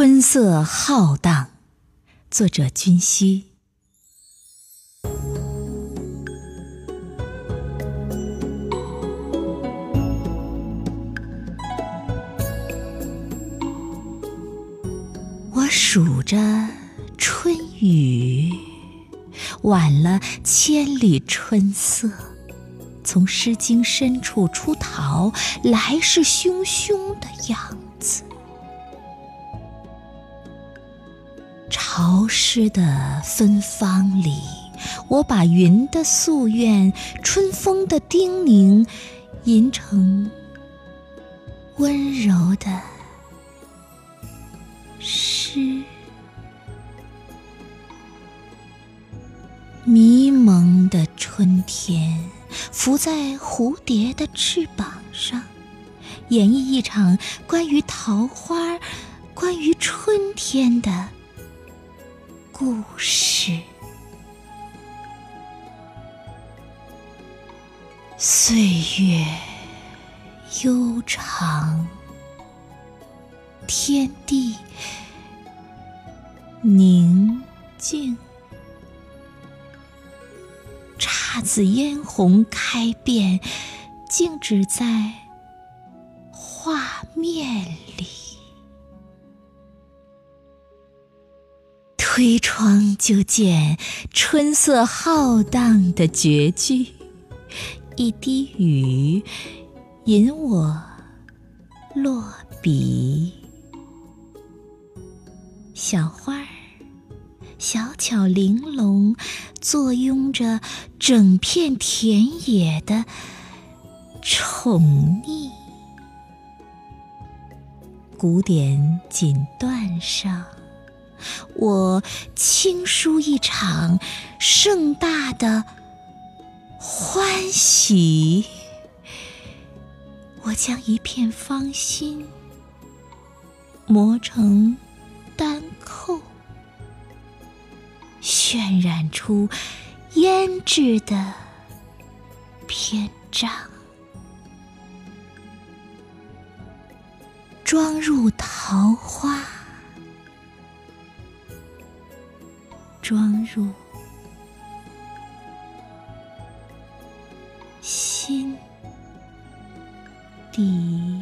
春色浩荡，作者君熙。我数着春雨，晚了千里春色。从《诗经》深处出逃，来势汹汹的样子潮湿的芬芳里，我把云的夙愿、春风的叮咛，吟成温柔的诗。迷蒙的春天。伏在蝴蝶的翅膀上，演绎一场关于桃花、关于春天的故事。岁月悠长，天地宁静。姹紫嫣红开遍，静止在画面里。推窗就见春色浩荡的绝句，一滴雨引我落笔，小花儿。小巧玲珑，坐拥着整片田野的宠溺。古典锦缎上，我轻书一场盛大的欢喜。我将一片芳心磨成丹扣。渲染出胭脂的篇章，装入桃花，装入心底。